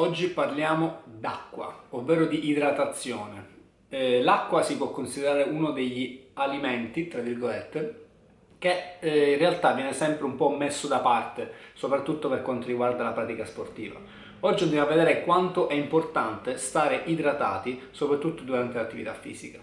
Oggi parliamo d'acqua, ovvero di idratazione. Eh, l'acqua si può considerare uno degli alimenti, tra virgolette, che eh, in realtà viene sempre un po' messo da parte, soprattutto per quanto riguarda la pratica sportiva. Oggi andiamo a vedere quanto è importante stare idratati, soprattutto durante l'attività fisica.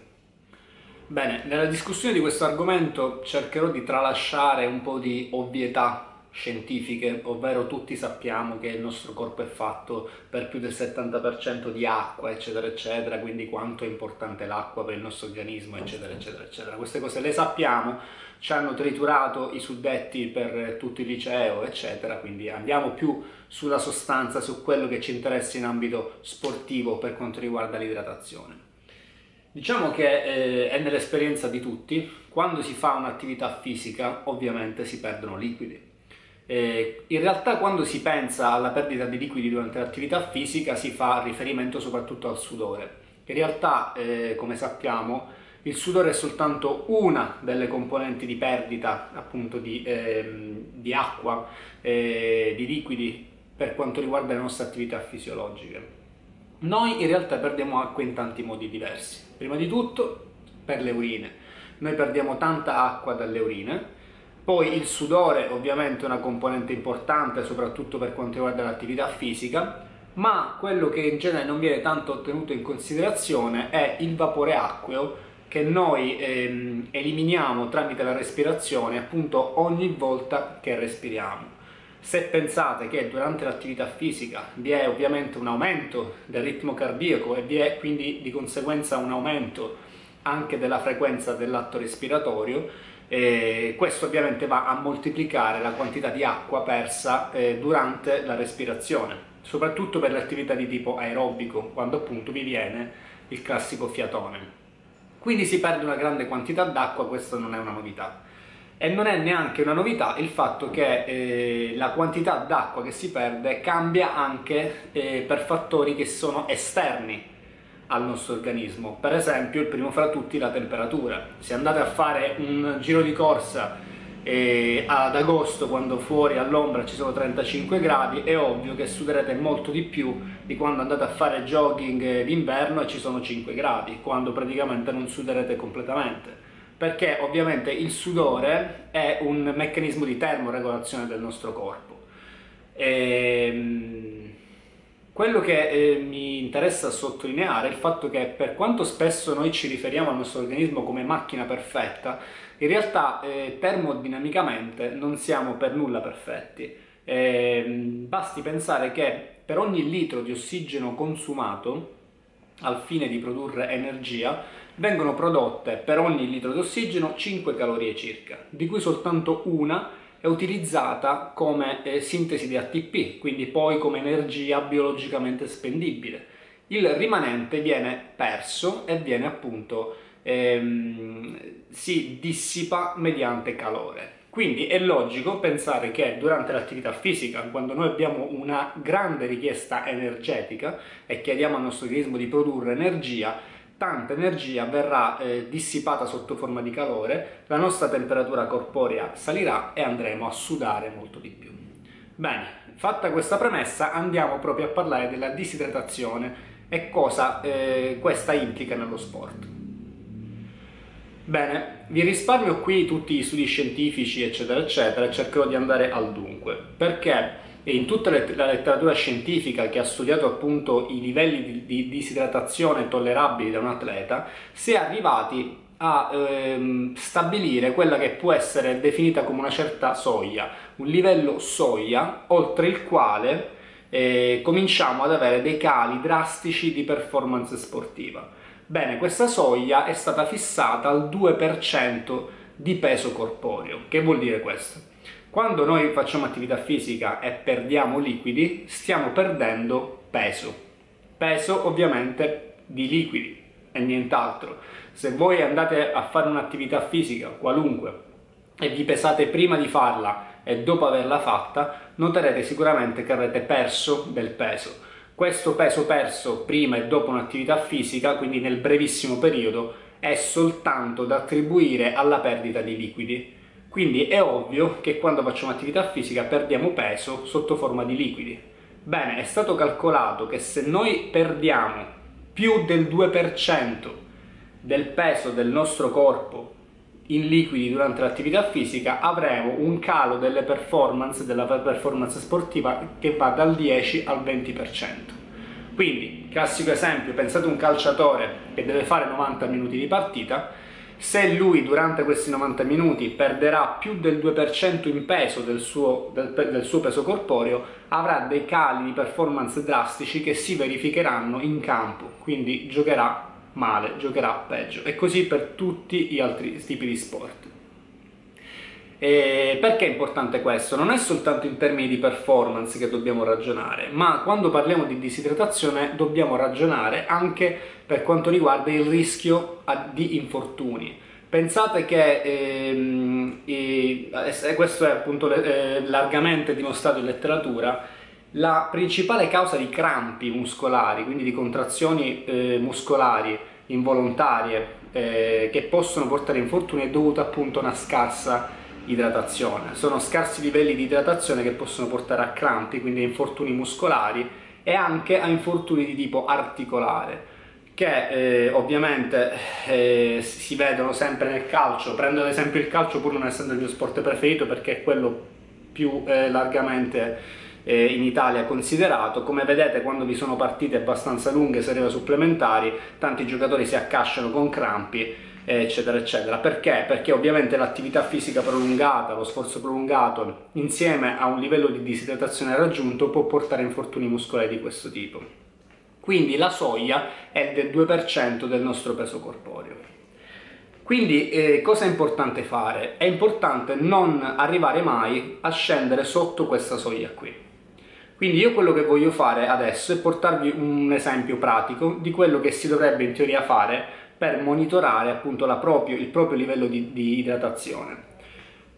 Bene, nella discussione di questo argomento cercherò di tralasciare un po' di ovvietà scientifiche, ovvero tutti sappiamo che il nostro corpo è fatto per più del 70% di acqua, eccetera, eccetera, quindi quanto è importante l'acqua per il nostro organismo, eccetera, eccetera, eccetera. Queste cose le sappiamo, ci hanno triturato i suddetti per tutto il liceo, eccetera, quindi andiamo più sulla sostanza, su quello che ci interessa in ambito sportivo per quanto riguarda l'idratazione. Diciamo che eh, è nell'esperienza di tutti, quando si fa un'attività fisica ovviamente si perdono liquidi eh, in realtà quando si pensa alla perdita di liquidi durante l'attività fisica si fa riferimento soprattutto al sudore. In realtà, eh, come sappiamo, il sudore è soltanto una delle componenti di perdita appunto di, eh, di acqua, eh, di liquidi per quanto riguarda le nostre attività fisiologiche. Noi in realtà perdiamo acqua in tanti modi diversi. Prima di tutto per le urine. Noi perdiamo tanta acqua dalle urine poi il sudore ovviamente è una componente importante soprattutto per quanto riguarda l'attività fisica, ma quello che in genere non viene tanto tenuto in considerazione è il vapore acqueo che noi ehm, eliminiamo tramite la respirazione appunto ogni volta che respiriamo. Se pensate che durante l'attività fisica vi è ovviamente un aumento del ritmo cardiaco e vi è quindi di conseguenza un aumento anche della frequenza dell'atto respiratorio, e questo ovviamente va a moltiplicare la quantità di acqua persa eh, durante la respirazione, soprattutto per le attività di tipo aerobico, quando appunto vi viene il classico fiatone. Quindi si perde una grande quantità d'acqua, questo non è una novità. E non è neanche una novità il fatto che eh, la quantità d'acqua che si perde cambia anche eh, per fattori che sono esterni al nostro organismo. Per esempio, il primo fra tutti la temperatura. Se andate a fare un giro di corsa eh, ad agosto, quando fuori all'ombra ci sono 35 gradi, è ovvio che suderete molto di più di quando andate a fare jogging d'inverno e ci sono 5 gradi, quando praticamente non suderete completamente. Perché ovviamente il sudore è un meccanismo di termoregolazione del nostro corpo. Ehm, quello che eh, mi interessa sottolineare è il fatto che per quanto spesso noi ci riferiamo al nostro organismo come macchina perfetta, in realtà eh, termodinamicamente non siamo per nulla perfetti. Eh, basti pensare che per ogni litro di ossigeno consumato al fine di produrre energia vengono prodotte per ogni litro di ossigeno 5 calorie circa, di cui soltanto una è utilizzata come eh, sintesi di ATP, quindi poi come energia biologicamente spendibile. Il rimanente viene perso e viene appunto ehm, si dissipa mediante calore. Quindi è logico pensare che durante l'attività fisica, quando noi abbiamo una grande richiesta energetica e chiediamo al nostro organismo di produrre energia, tanta energia verrà eh, dissipata sotto forma di calore, la nostra temperatura corporea salirà e andremo a sudare molto di più. Bene, fatta questa premessa andiamo proprio a parlare della disidratazione e cosa eh, questa implica nello sport. Bene, vi risparmio qui tutti gli studi scientifici eccetera eccetera e cercherò di andare al dunque, perché e in tutta la letteratura scientifica che ha studiato appunto i livelli di, di disidratazione tollerabili da un atleta, si è arrivati a ehm, stabilire quella che può essere definita come una certa soglia, un livello soglia oltre il quale eh, cominciamo ad avere dei cali drastici di performance sportiva. Bene, questa soglia è stata fissata al 2% di peso corporeo. Che vuol dire questo? Quando noi facciamo attività fisica e perdiamo liquidi, stiamo perdendo peso. Peso ovviamente di liquidi e nient'altro. Se voi andate a fare un'attività fisica qualunque e vi pesate prima di farla e dopo averla fatta, noterete sicuramente che avrete perso del peso. Questo peso perso prima e dopo un'attività fisica, quindi nel brevissimo periodo, è soltanto da attribuire alla perdita di liquidi quindi è ovvio che quando facciamo attività fisica perdiamo peso sotto forma di liquidi. Bene, è stato calcolato che se noi perdiamo più del 2% del peso del nostro corpo in liquidi durante l'attività fisica avremo un calo delle performance, della performance sportiva che va dal 10 al 20%. Quindi, classico esempio, pensate a un calciatore che deve fare 90 minuti di partita, se lui durante questi 90 minuti perderà più del 2% in peso del suo, del, del suo, peso corporeo, avrà dei cali di performance drastici che si verificheranno in campo, quindi giocherà male, giocherà peggio. E così per tutti gli altri tipi di sport. E perché è importante questo? Non è soltanto in termini di performance che dobbiamo ragionare, ma quando parliamo di disidratazione dobbiamo ragionare anche per quanto riguarda il rischio di infortuni. Pensate che ehm, e questo è appunto eh, largamente dimostrato in letteratura, la principale causa di crampi muscolari, quindi di contrazioni eh, muscolari involontarie eh, che possono portare infortuni è dovuta appunto a una scarsa idratazione. Sono scarsi livelli di idratazione che possono portare a crampi, quindi a infortuni muscolari e anche a infortuni di tipo articolare che eh, ovviamente eh, si vedono sempre nel calcio. Prendo ad esempio il calcio pur non essendo il mio sport preferito perché è quello più eh, largamente eh, in Italia considerato. Come vedete quando vi sono partite abbastanza lunghe, serie supplementari, tanti giocatori si accasciano con crampi eccetera eccetera perché? perché ovviamente l'attività fisica prolungata lo sforzo prolungato insieme a un livello di disidratazione raggiunto può portare infortuni muscolari di questo tipo quindi la soglia è del 2% del nostro peso corporeo quindi eh, cosa è importante fare? È importante non arrivare mai a scendere sotto questa soglia qui quindi io quello che voglio fare adesso è portarvi un esempio pratico di quello che si dovrebbe in teoria fare per monitorare appunto proprio, il proprio livello di, di idratazione.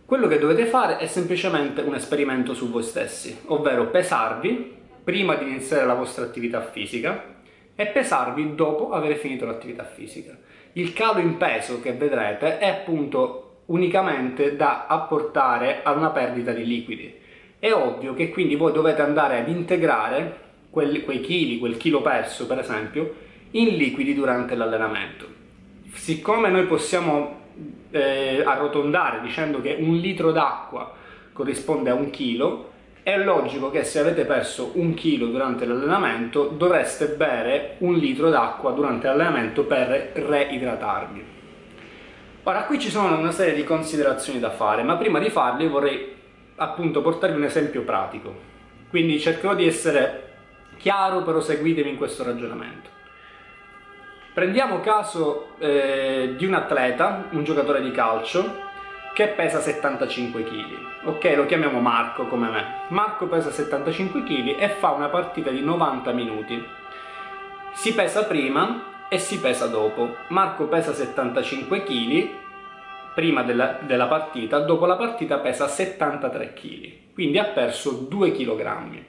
Quello che dovete fare è semplicemente un esperimento su voi stessi, ovvero pesarvi prima di iniziare la vostra attività fisica e pesarvi dopo aver finito l'attività fisica. Il calo in peso che vedrete è appunto unicamente da apportare a una perdita di liquidi è ovvio che quindi voi dovete andare ad integrare quei chili, quel chilo perso per esempio, in liquidi durante l'allenamento. Siccome noi possiamo eh, arrotondare dicendo che un litro d'acqua corrisponde a un chilo, è logico che se avete perso un chilo durante l'allenamento dovreste bere un litro d'acqua durante l'allenamento per reidratarvi. Ora qui ci sono una serie di considerazioni da fare, ma prima di farle vorrei appunto portarvi un esempio pratico. Quindi cercherò di essere chiaro, però seguitemi in questo ragionamento. Prendiamo caso eh, di un atleta, un giocatore di calcio, che pesa 75 kg. Ok, lo chiamiamo Marco come me. Marco pesa 75 kg e fa una partita di 90 minuti. Si pesa prima e si pesa dopo. Marco pesa 75 kg prima della, della, partita, dopo la partita pesa 73 kg, quindi ha perso 2 kg.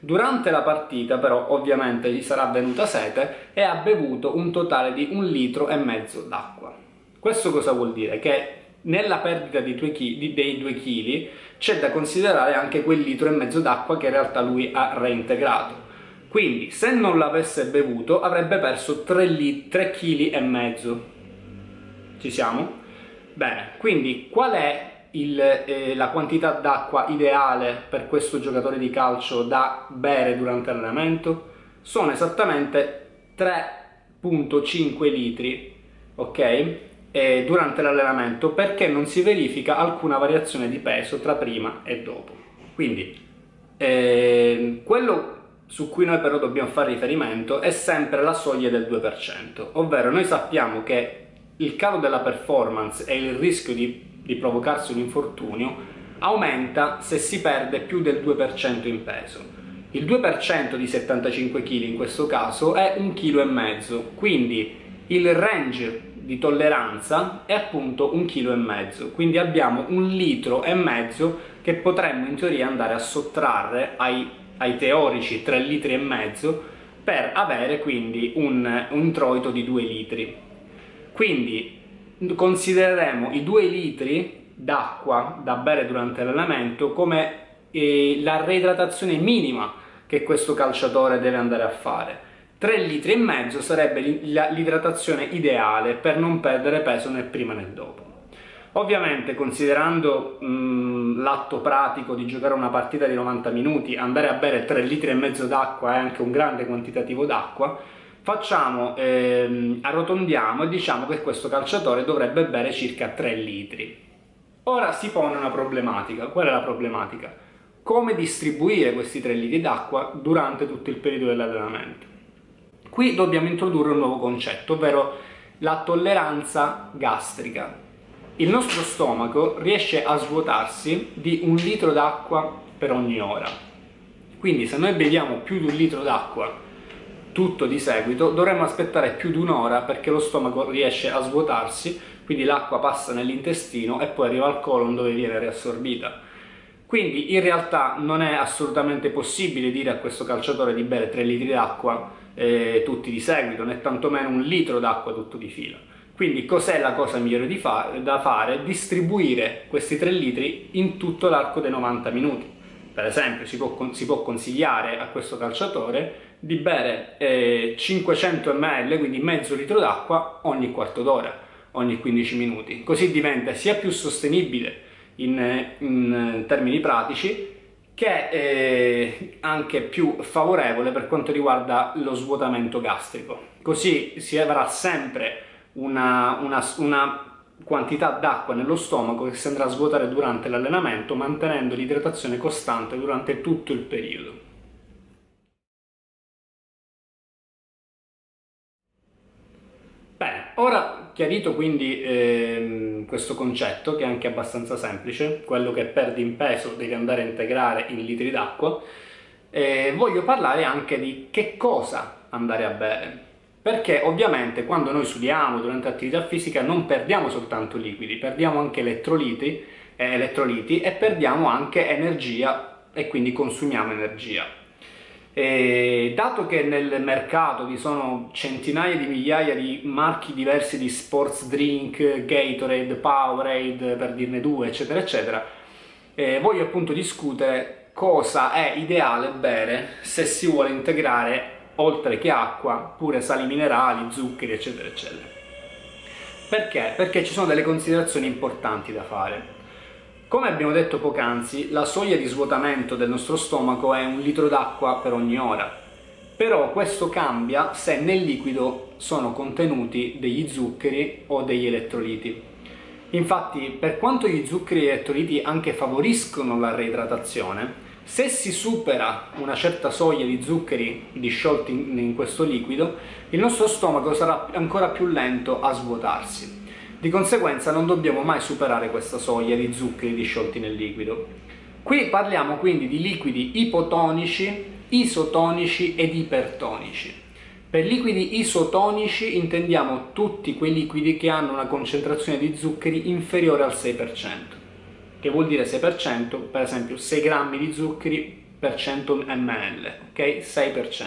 Durante la partita però ovviamente gli sarà venuta sete e ha bevuto un totale di un litro e mezzo d'acqua. Questo cosa vuol dire? Che nella perdita dei 2 kg c'è da considerare anche quel litro e mezzo d'acqua che in realtà lui ha reintegrato. Quindi se non l'avesse bevuto avrebbe perso 3 kg e mezzo. Ci siamo? Bene, quindi qual è il, eh, la quantità d'acqua ideale per questo giocatore di calcio da bere durante l'allenamento? Sono esattamente 3.5 litri, ok? Eh, durante l'allenamento perché non si verifica alcuna variazione di peso tra prima e dopo. Quindi eh, quello su cui noi però dobbiamo fare riferimento è sempre la soglia del 2%, ovvero noi sappiamo che il calo della performance e il rischio di, di provocarsi un infortunio aumenta se si perde più del 2% in peso. Il 2% di 75 kg in questo caso è 1,5 kg, quindi il range di tolleranza è appunto 1,5 kg, quindi abbiamo un litro e mezzo che potremmo in teoria andare a sottrarre ai, ai teorici 3 litri e mezzo per avere quindi un, un introito di 2 litri. Quindi considereremo i 2 litri d'acqua da bere durante l'allenamento come eh, la reidratazione minima che questo calciatore deve andare a fare. 3 litri e mezzo sarebbe l'idratazione ideale per non perdere peso né prima né dopo. Ovviamente considerando l'atto pratico di giocare una partita di 90 minuti, andare a bere 3 litri e mezzo d'acqua è anche un grande quantitativo d'acqua, facciamo, ehm, arrotondiamo e diciamo che questo calciatore dovrebbe bere circa 3 litri. Ora si pone una problematica. Qual è la problematica? Come distribuire questi 3 litri d'acqua durante tutto il periodo dell'allenamento. Qui dobbiamo introdurre un nuovo concetto, ovvero la tolleranza gastrica. Il nostro stomaco riesce a svuotarsi di un litro d'acqua per ogni ora. Quindi se noi beviamo più di un litro d'acqua tutto di seguito, dovremmo aspettare più di un'ora perché lo stomaco riesce a svuotarsi, quindi l'acqua passa nell'intestino e poi arriva al colon dove viene riassorbita. Quindi in realtà non è assolutamente possibile dire a questo calciatore di bere 3 litri d'acqua eh, tutti di seguito, né tantomeno un litro d'acqua tutto di fila. Quindi cos'è la cosa migliore fa da fare? Distribuire questi 3 litri in tutto l'arco dei 90 minuti. Per esempio si può, si può consigliare a questo calciatore di bere eh, 500 ml, quindi mezzo litro d'acqua ogni quarto d'ora, ogni 15 minuti. Così diventa sia più sostenibile in, in termini pratici che è eh, anche più favorevole per quanto riguarda lo svuotamento gastrico. Così si avrà sempre una, una, una quantità d'acqua nello stomaco che si andrà a svuotare durante l'allenamento mantenendo l'idratazione costante durante tutto il periodo. Ora chiarito quindi ehm, questo concetto che è anche abbastanza semplice, quello che perdi in peso devi andare a integrare in litri d'acqua, eh, voglio parlare anche di che cosa andare a bere. Perché ovviamente quando noi sudiamo durante l'attività fisica non perdiamo soltanto liquidi, perdiamo anche elettroliti, eh, elettroliti e perdiamo anche energia e quindi consumiamo energia. E dato che nel mercato vi sono centinaia di migliaia di marchi diversi di sports drink, Gatorade, Powerade, per dirne due, eccetera, eccetera, eh, voglio appunto discutere cosa è ideale bere se si vuole integrare, oltre che acqua, pure sali minerali, zuccheri, eccetera, eccetera. Perché? Perché ci sono delle considerazioni importanti da fare. Come abbiamo detto poc'anzi, la soglia di svuotamento del nostro stomaco è un litro d'acqua per ogni ora, però questo cambia se nel liquido sono contenuti degli zuccheri o degli elettroliti. Infatti, per quanto gli zuccheri e gli elettroliti anche favoriscono la reidratazione, se si supera una certa soglia di zuccheri disciolti in questo liquido, il nostro stomaco sarà ancora più lento a svuotarsi. Di conseguenza non dobbiamo mai superare questa soglia di zuccheri disciolti nel liquido. Qui parliamo quindi di liquidi ipotonici, isotonici ed ipertonici. Per liquidi isotonici intendiamo tutti quei liquidi che hanno una concentrazione di zuccheri inferiore al 6%, che vuol dire 6%, per esempio 6 grammi di zuccheri per 100 ml, ok? 6%.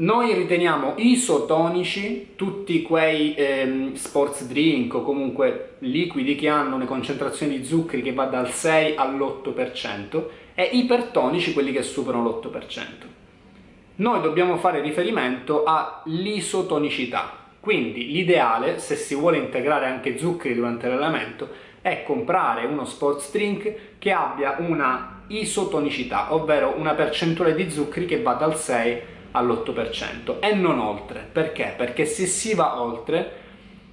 Noi riteniamo isotonici tutti quei ehm, sports drink o comunque liquidi che hanno una concentrazione di zuccheri che va dal 6 all'8% e ipertonici quelli che superano l'8%. Noi dobbiamo fare riferimento all'isotonicità, quindi l'ideale, se si vuole integrare anche zuccheri durante l'allenamento, è comprare uno sports drink che abbia una isotonicità, ovvero una percentuale di zuccheri che va dal 6 all'8% e non oltre. Perché? Perché se si va oltre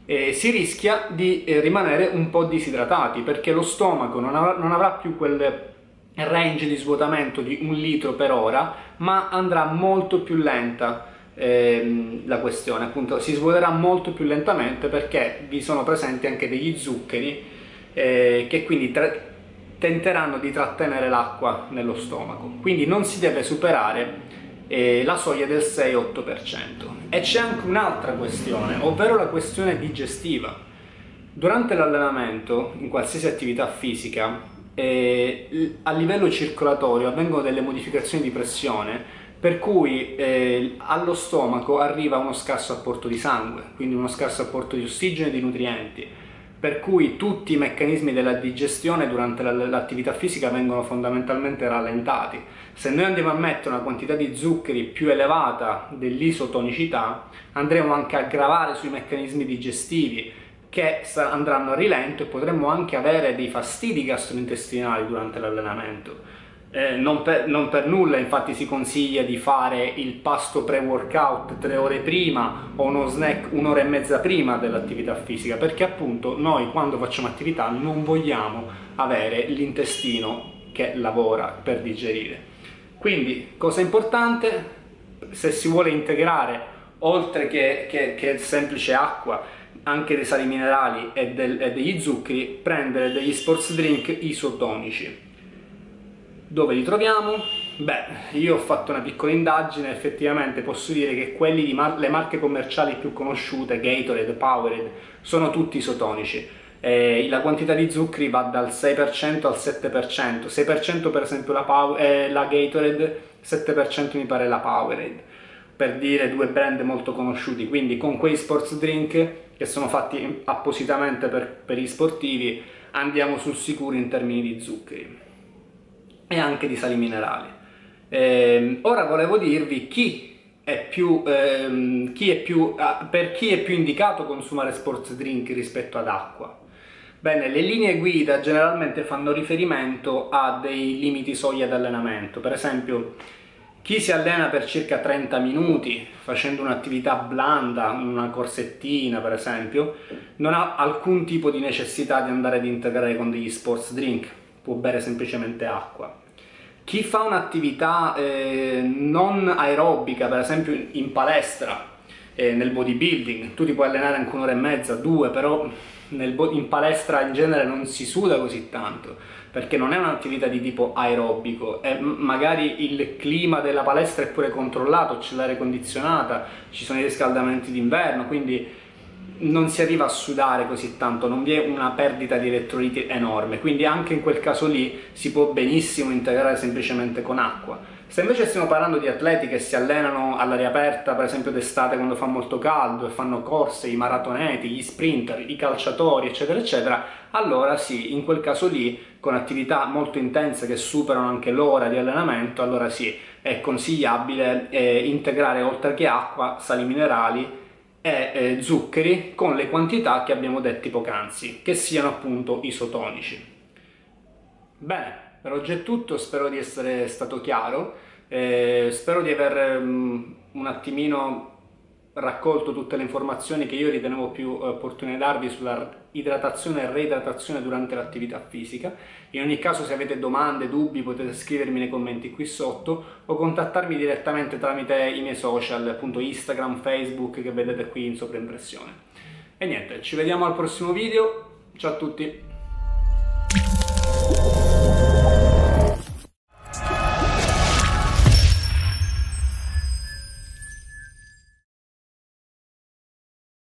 eh, si rischia di eh, rimanere un po' disidratati perché lo stomaco non avrà, non avrà più quel range di svuotamento di un litro per ora ma andrà molto più lenta ehm, la questione appunto si svuoterà molto più lentamente perché vi sono presenti anche degli zuccheri eh, che quindi tenteranno di trattenere l'acqua nello stomaco quindi non si deve superare eh, la soglia del 6-8%. E c'è anche un'altra questione, ovvero la questione digestiva. Durante l'allenamento, in qualsiasi attività fisica, eh, a livello circolatorio avvengono delle modificazioni di pressione per cui eh, allo stomaco arriva uno scarso apporto di sangue, quindi uno scarso apporto di ossigeno e di nutrienti per cui tutti i meccanismi della digestione durante l'attività fisica vengono fondamentalmente rallentati. Se noi andiamo a mettere una quantità di zuccheri più elevata dell'isotonicità, andremo anche a gravare sui meccanismi digestivi che andranno a rilento e potremmo anche avere dei fastidi gastrointestinali durante l'allenamento. Eh, non, per, non, per, nulla infatti si consiglia di fare il pasto pre-workout tre ore prima o uno snack un'ora e mezza prima dell'attività fisica perché appunto noi quando facciamo attività non vogliamo avere l'intestino che lavora per digerire. Quindi cosa importante se si vuole integrare oltre che, che, che semplice acqua anche dei sali minerali e, del, e degli zuccheri prendere degli sports drink isotonici dove li troviamo? Beh, io ho fatto una piccola indagine, effettivamente posso dire che quelli di mar le marche commerciali più conosciute, Gatorade, Powerade, sono tutti isotonici. Eh, la quantità di zuccheri va dal 6% al 7%, 6% per esempio la, Power, eh, la Gatorade, 7% mi pare la Powerade, per dire due brand molto conosciuti, quindi con quei sports drink che sono fatti appositamente per, per gli sportivi andiamo sul sicuro in termini di zuccheri e anche di sali minerali. Eh, ora volevo dirvi chi è più, ehm, chi è più, ah, per chi è più indicato consumare sports drink rispetto ad acqua. Bene, le linee guida generalmente fanno riferimento a dei limiti soglia d'allenamento, per esempio chi si allena per circa 30 minuti facendo un'attività blanda, una corsettina per esempio, non ha alcun tipo di necessità di andare ad integrare con degli sports drink, può bere semplicemente acqua. Chi fa un'attività eh, non aerobica, per esempio in palestra, eh, nel bodybuilding, tu ti puoi allenare anche un'ora e mezza, due, però in palestra in genere non si suda così tanto, perché non è un'attività di tipo aerobico, magari il clima della palestra è pure controllato, c'è l'aria condizionata, ci sono i riscaldamenti d'inverno, quindi non si arriva a sudare così tanto, non vi è una perdita di elettroliti enorme, quindi anche in quel caso lì si può benissimo integrare semplicemente con acqua. Se invece stiamo parlando di atleti che si allenano all'aria aperta, per esempio d'estate quando fa molto caldo e fanno corse, i maratoneti, gli sprinter, i calciatori, eccetera, eccetera, allora sì, in quel caso lì, con attività molto intense che superano anche l'ora di allenamento, allora sì, è consigliabile eh, integrare oltre che acqua, sali minerali, e eh, zuccheri con le quantità che abbiamo detto poc'anzi, che siano appunto isotonici. Bene, per oggi è tutto, spero di essere stato chiaro, eh, spero di aver um, un attimino raccolto tutte le informazioni che io ritenevo più eh, opportune darvi sulla idratazione e reidratazione durante l'attività fisica. In ogni caso se avete domande, dubbi potete scrivermi nei commenti qui sotto o contattarmi direttamente tramite i miei social, appunto Instagram, Facebook che vedete qui in sovraimpressione. E niente, ci vediamo al prossimo video, ciao a tutti!